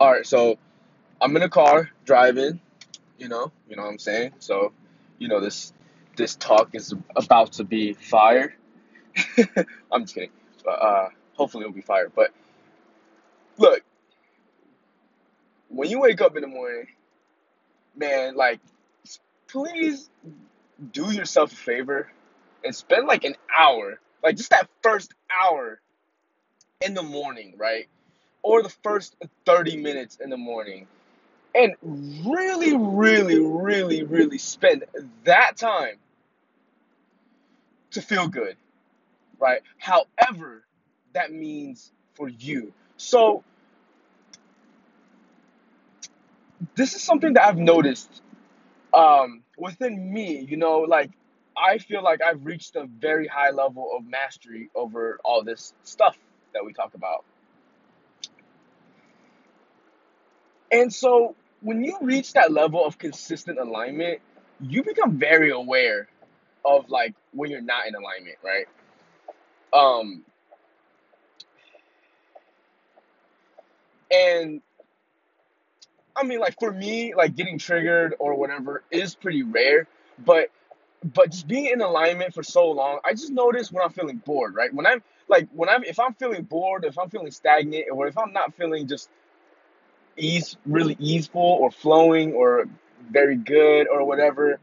All right, so I'm in a car driving, you know, you know what I'm saying? So, you know this this talk is about to be fire. I'm just kidding. But, uh hopefully it'll be fire. But look, when you wake up in the morning, man, like please do yourself a favor and spend like an hour, like just that first hour in the morning, right? Or the first 30 minutes in the morning. And really, really, really, really spend that time to feel good, right? However, that means for you. So, this is something that I've noticed um, within me, you know, like I feel like I've reached a very high level of mastery over all this stuff that we talk about. And so when you reach that level of consistent alignment, you become very aware of like when you're not in alignment, right? Um and I mean like for me, like getting triggered or whatever is pretty rare, but but just being in alignment for so long, I just notice when I'm feeling bored, right? When I'm like when I'm if I'm feeling bored, if I'm feeling stagnant, or if I'm not feeling just ease really easeful or flowing or very good or whatever,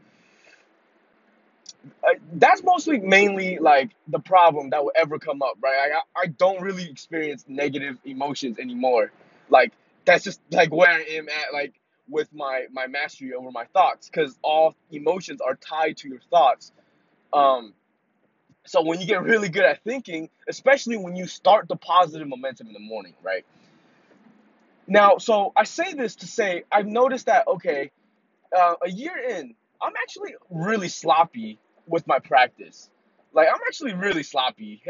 uh, that's mostly mainly like the problem that will ever come up, right? I I don't really experience negative emotions anymore. Like that's just like where I am at, like with my my mastery over my thoughts, because all emotions are tied to your thoughts. Um, so when you get really good at thinking, especially when you start the positive momentum in the morning, right? Now, so I say this to say I've noticed that okay, uh, a year in, I'm actually really sloppy with my practice. Like I'm actually really sloppy,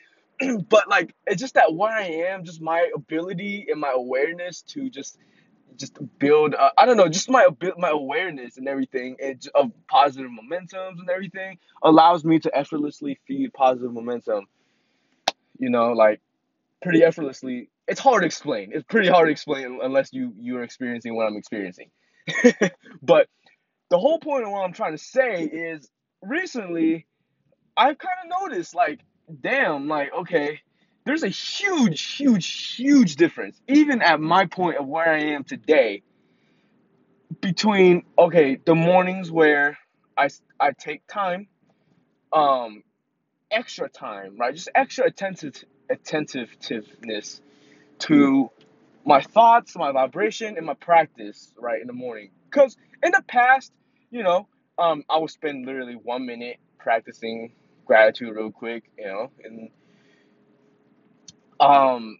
but like it's just that where I am, just my ability and my awareness to just just build. Uh, I don't know, just my my awareness and everything and of positive momentums and everything allows me to effortlessly feed positive momentum. You know, like pretty effortlessly. It's hard to explain. It's pretty hard to explain unless you you're experiencing what I'm experiencing. but the whole point of what I'm trying to say is recently I've kind of noticed like damn like okay there's a huge huge huge difference even at my point of where I am today between okay the mornings where I I take time um extra time right just extra attentive attentiveness to my thoughts, my vibration, and my practice right in the morning. Because in the past, you know, um, I would spend literally one minute practicing gratitude real quick, you know, and um,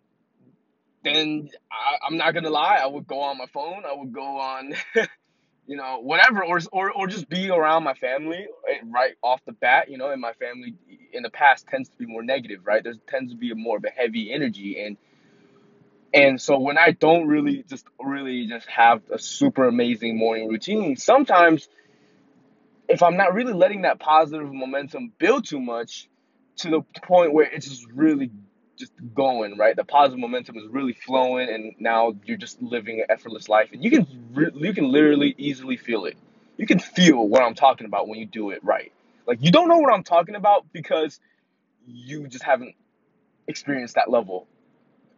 then I, I'm not gonna lie, I would go on my phone, I would go on, you know, whatever, or or or just be around my family eh, right off the bat, you know, and my family in the past tends to be more negative, right? There tends to be a more of a heavy energy, and And so when I don't really just really just have a super amazing morning routine, sometimes if I'm not really letting that positive momentum build too much to the point where it's just really just going, right? The positive momentum is really flowing and now you're just living an effortless life and you can you can literally easily feel it. You can feel what I'm talking about when you do it right. Like you don't know what I'm talking about because you just haven't experienced that level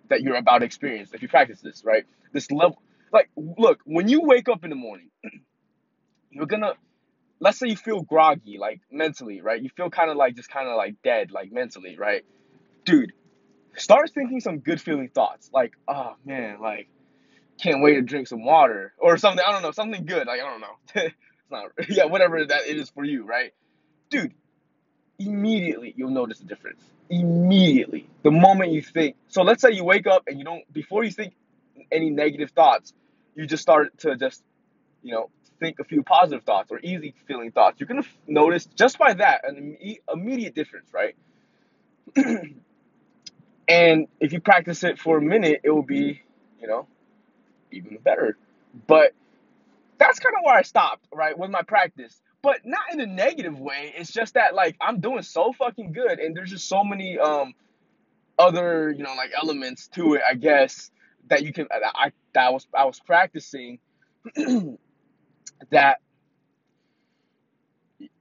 that you're about to experience if you practice this, right? This level, like, look, when you wake up in the morning, you're gonna, let's say you feel groggy, like mentally, right? You feel kind of like just kind of like dead, like mentally, right? Dude, start thinking some good feeling thoughts, like, oh man, like, can't wait to drink some water or something. I don't know, something good, like, I don't know. it's not, yeah, whatever that it is for you, right? Dude, immediately you'll notice a difference. Immediately. The moment you think. So let's say you wake up and you don't, before you think any negative thoughts, you just start to just, you know, think a few positive thoughts or easy feeling thoughts. You're going to notice just by that an immediate difference, right? and if you practice it for a minute, it will be, you know, even better. But that's kind of where I stopped, right, with my practice. But not in a negative way. It's just that like I'm doing so fucking good, and there's just so many um other you know like elements to it, I guess, that you can that I that I was I was practicing that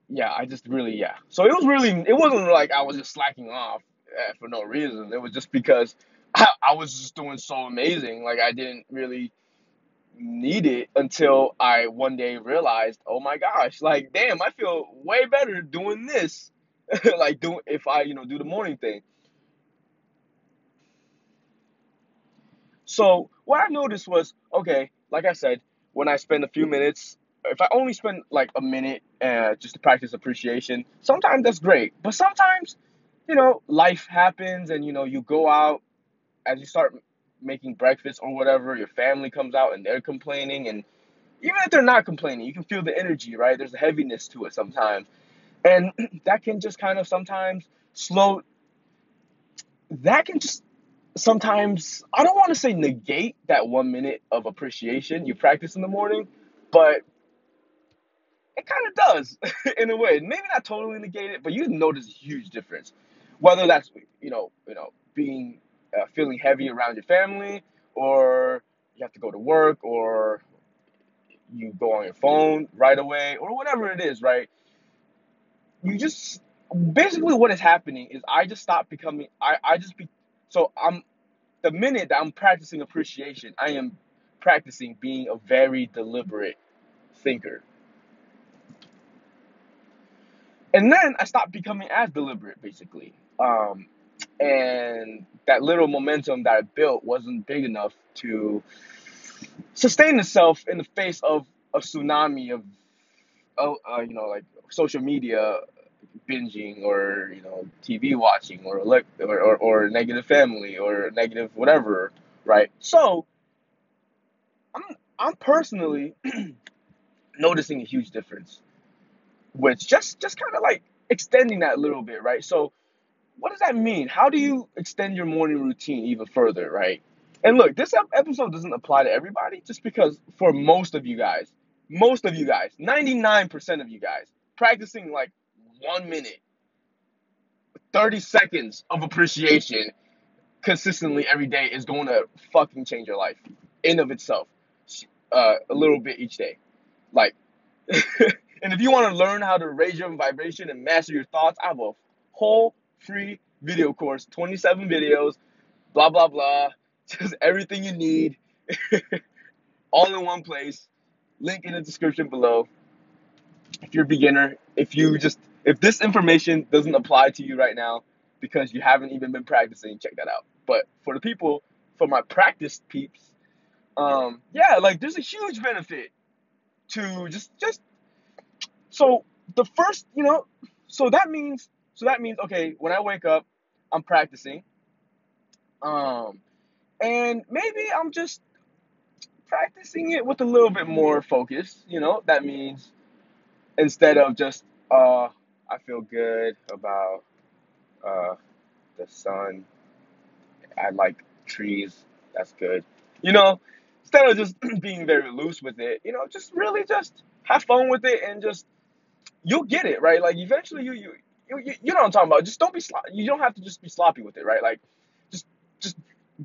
yeah I just really yeah. So it was really it wasn't like I was just slacking off uh, for no reason. It was just because I, I was just doing so amazing. Like I didn't really need it until I one day realized oh my gosh like damn I feel way better doing this like doing if I you know do the morning thing So what I noticed was, okay, like I said, when I spend a few minutes, if I only spend like a minute uh, just to practice appreciation, sometimes that's great. But sometimes, you know, life happens and you know you go out as you start making breakfast or whatever, your family comes out and they're complaining, and even if they're not complaining, you can feel the energy, right? There's a heaviness to it sometimes, and that can just kind of sometimes slow. That can just sometimes I don't want to say negate that one minute of appreciation you practice in the morning, but it kind of does in a way. Maybe not totally negate it, but you notice a huge difference. Whether that's you know you know being uh, feeling heavy around your family, or you have to go to work, or you go on your phone right away, or whatever it is, right? You just basically what is happening is I just stop becoming I I just be so I'm the minute that I'm practicing appreciation, I am practicing being a very deliberate thinker. And then I stopped becoming as deliberate, basically. Um, and that little momentum that I built wasn't big enough to sustain itself in the face of a tsunami of, uh, you know, like social media binging or you know TV watching or elect or, or, or negative family or negative whatever, right? So I'm I'm personally noticing a huge difference, which just just kind of like extending that a little bit, right? So what does that mean? How do you extend your morning routine even further, right? And look, this episode doesn't apply to everybody, just because for most of you guys, most of you guys, 99% of you guys, practicing like one minute, 30 seconds of appreciation consistently every day is going to fucking change your life in of itself uh, a little bit each day. Like, and if you want to learn how to raise your vibration and master your thoughts, I have a whole free video course, 27 videos, blah, blah, blah. Just everything you need, all in one place. Link in the description below. If you're a beginner, if you just if this information doesn't apply to you right now because you haven't even been practicing, check that out. But for the people, for my practice peeps, um, yeah, like there's a huge benefit to just just so the first, you know, so that means so that means okay, when I wake up, I'm practicing. Um and maybe I'm just practicing it with a little bit more focus, you know? That means instead of just uh I feel good about uh, the sun. I like trees. That's good. You know, instead of just being very loose with it, you know, just really just have fun with it and just you'll get it right. Like eventually, you, you you you, you know what I'm talking about. Just don't be slo- you don't have to just be sloppy with it, right? Like just just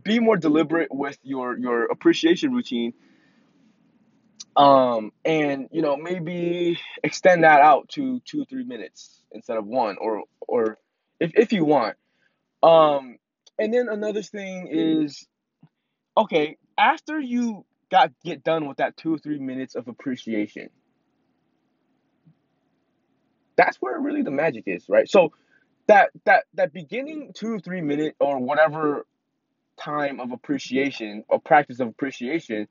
be more deliberate with your your appreciation routine um, and you know maybe extend that out to two three minutes instead of one or or if, if you want um and then another thing is okay after you got get done with that two or three minutes of appreciation that's where really the magic is right so that that that beginning two or three minute or whatever time of appreciation or practice of appreciation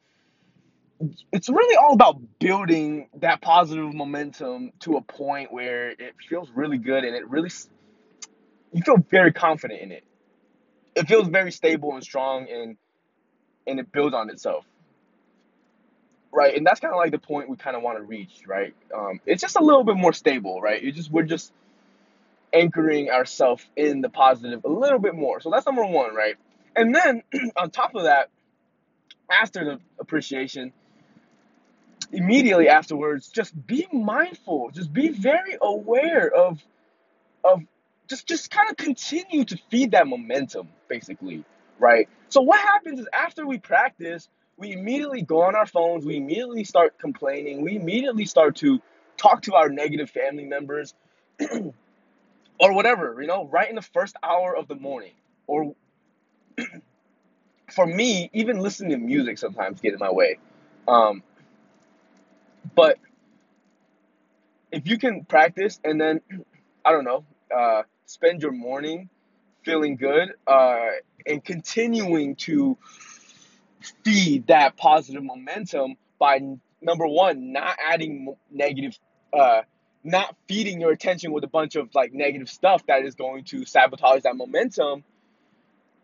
it's really all about building that positive momentum to a point where it feels really good and it really you feel very confident in it. It feels very stable and strong and and it builds on itself. Right? And that's kind of like the point we kind of want to reach, right? Um, it's just a little bit more stable, right? You just we're just anchoring ourselves in the positive a little bit more. So that's number 1, right? And then on top of that, after the appreciation, immediately afterwards, just be mindful, just be very aware of of just just kind of continue to feed that momentum, basically, right? So what happens is after we practice, we immediately go on our phones, we immediately start complaining, we immediately start to talk to our negative family members or whatever, you know, right in the first hour of the morning. Or for me, even listening to music sometimes get in my way. Um, but if you can practice and then, I don't know, uh, spend your morning feeling good uh, and continuing to feed that positive momentum by number one, not adding negative, uh, not feeding your attention with a bunch of like negative stuff that is going to sabotage that momentum.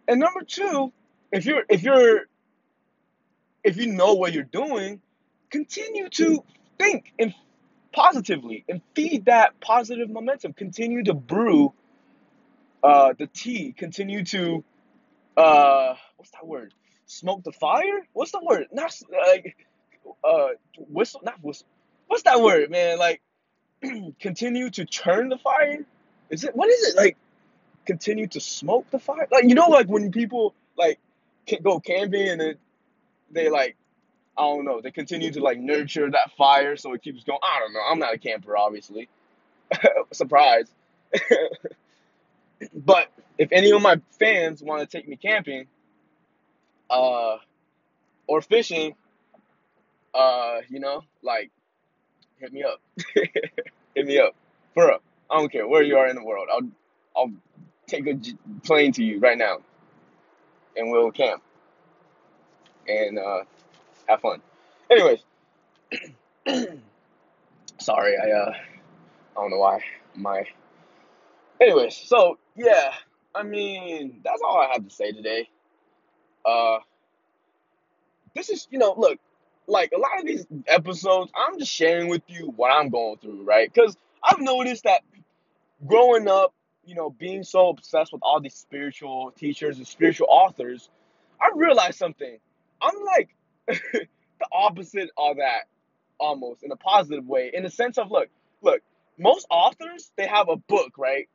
And number two, if you're if you're if you know what you're doing, continue to think and positively and feed that positive momentum. Continue to brew uh, the tea. Continue to uh, what's that word? Smoke the fire? What's the word? Not like uh, whistle. Not whistle. What's that word, man? Like continue to churn the fire. Is it what is it like? Continue to smoke the fire. Like you know, like when people like go camping and then they like I don't know. They continue to like nurture that fire so it keeps going. I don't know. I'm not a camper, obviously. Surprise. but if any of my fans want to take me camping, uh, or fishing, uh, you know, like, hit me up. hit me up. For real. I don't care where you are in the world. I'll, I'll take a j- plane to you right now, and we'll camp and uh, have fun. Anyways, sorry, I uh, I don't know why my. Anyways, so yeah, I mean that's all I have to say today. Uh, this is you know look, like a lot of these episodes, I'm just sharing with you what I'm going through, right? Because I've noticed that growing up, you know, being so obsessed with all these spiritual teachers and spiritual authors, I realized something. I'm like the opposite of that almost in a positive way in the sense of look look most authors they have a book right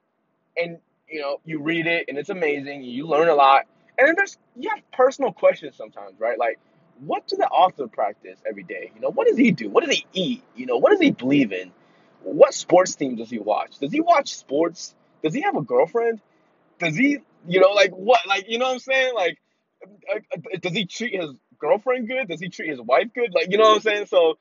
and you know you read it and it's amazing you learn a lot and then there's you have personal questions sometimes right? Like what does the author practice every day? You know what does he do? What does he eat? You know what does he believe in? What sports team does he watch? Does he watch sports? Does he have a girlfriend? Does he you know like what like you know what i'm saying? Like uh, does he treat his girlfriend good? Does he treat his wife good? Like you know what i'm saying? So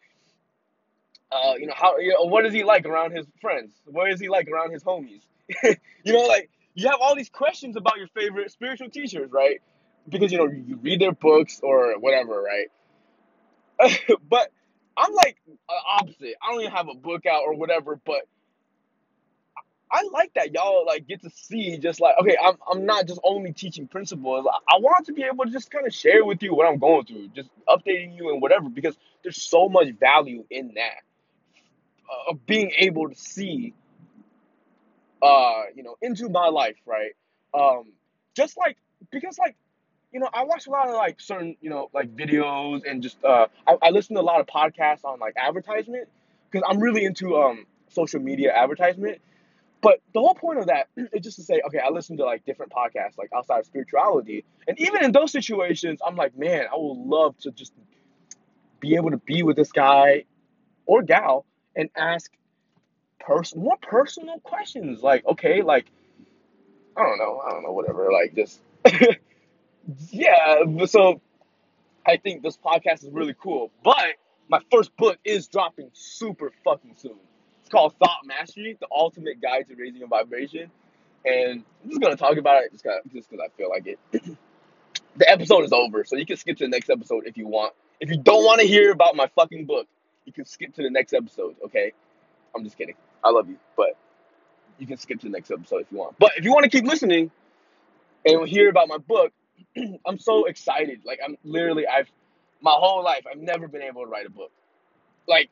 uh, you know how you know, what is he like around his friends? What is he like around his homies? you know, like you have all these questions about your favorite spiritual teachers, right? Because you know you read their books or whatever, right? but I'm like opposite. I don't even have a book out or whatever, but I like that y'all like get to see just like okay, I'm I'm not just only teaching principles. I, I want to be able to just kind of share with you what I'm going through, just updating you and whatever because there's so much value in that uh, of being able to see, uh, you know, into my life, right? Um, just like because like, you know, I watch a lot of like certain, you know, like videos and just uh, I, I listen to a lot of podcasts on like advertisement because I'm really into um social media advertisement. But the whole point of that is just to say, okay, I listen to like different podcasts, like outside of spirituality, and even in those situations, I'm like, man, I would love to just be able to be with this guy or gal and ask more personal questions. Like, okay, like I don't know, I don't know, whatever. Like, just yeah. So I think this podcast is really cool. But my first book is dropping super fucking soon. It's called Thought Mastery: The Ultimate Guide to Raising a Vibration. And I'm just gonna talk about it just just because I feel like it. the episode is over, so you can skip to the next episode if you want. If you don't want to hear about my fucking book, you can skip to the next episode. Okay? I'm just kidding. I love you, but you can skip to the next episode if you want. But if you want to keep listening and hear about my book, I'm so excited. Like I'm literally I've my whole life I've never been able to write a book. Like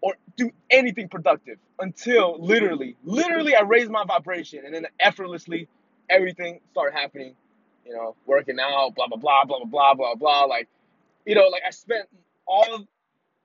or do anything productive until literally, literally I raised my vibration and then effortlessly everything started happening. You know, working out, blah blah blah blah blah blah blah Like, you know, like I spent all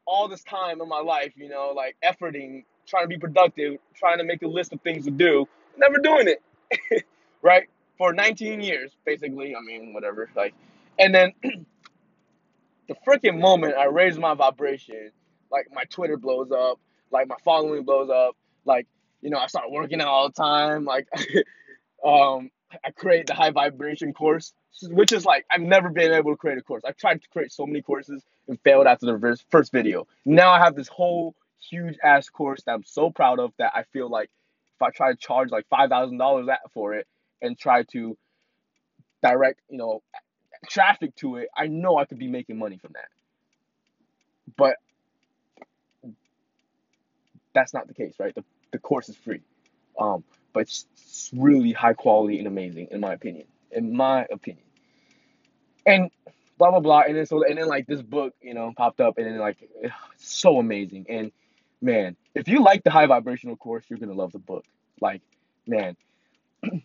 all this time in my life, you know, like efforting trying to be productive, trying to make a list of things to do, never doing it, right? for 19 years, basically. I mean, whatever. Like, and then the freaking moment I raise my vibration, like my Twitter blows up, like my following blows up, like you know I start working out all the time, like um I create the high vibration course, which is like I've never been able to create a course. I've tried to create so many courses and failed after the first first video. Now I have this whole huge ass course that I'm so proud of that I feel like if I try to charge like five thousand dollars for it and try to direct, you know, traffic to it, I know I could be making money from that. But that's not the case, right? The, the course is free. Um, but it's, it's really high quality and amazing, in my opinion. In my opinion. And blah blah blah. And then so and then like this book, you know, popped up and then like so amazing. And man, if you like the high vibrational course, you're gonna love the book. Like, man,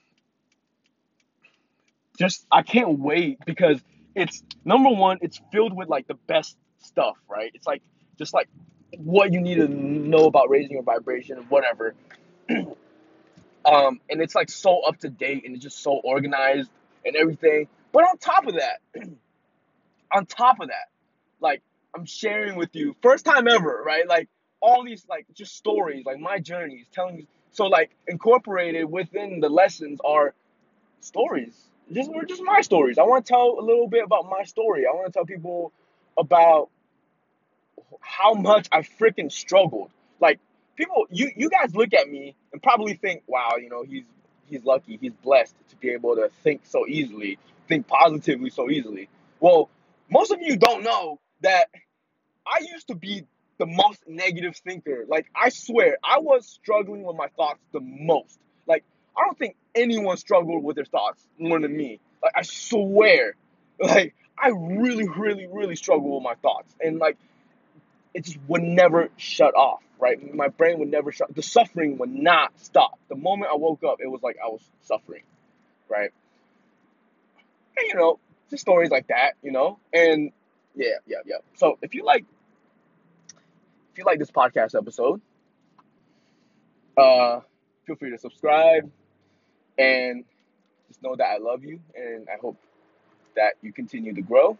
just I can't wait because it's number one, it's filled with like the best stuff, right? It's like just like what you need to know about raising your vibration and whatever. um, and it's like so up to date and it's just so organized and everything. But on top of that, on top of that, like I'm sharing with you, first time ever, right? Like all these like just stories, like my journeys, telling so like incorporated within the lessons are stories just were just my stories. I want to tell a little bit about my story. I want to tell people about how much I freaking struggled. Like people, you you guys look at me and probably think, wow, you know, he's he's lucky, he's blessed to be able to think so easily, think positively so easily. Well, most of you don't know that I used to be the most negative thinker. Like I swear, I was struggling with my thoughts the most. Like I don't think anyone struggled with their thoughts more than me. Like I swear, like I really, really, really struggle with my thoughts, and like it just would never shut off. Right, my brain would never shut. The suffering would not stop. The moment I woke up, it was like I was suffering. Right, and you know, just stories like that. You know, and yeah, yeah, yeah. So if you like, if you like this podcast episode, uh, feel free to subscribe and just know that I love you and I hope that you continue to grow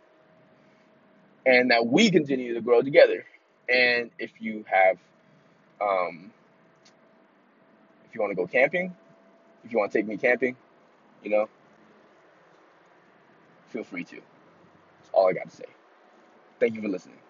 and that we continue to grow together. And if you have, um, if you want to go camping, if you want to take me camping, you know, feel free to. That's all I got to say. Thank you for listening.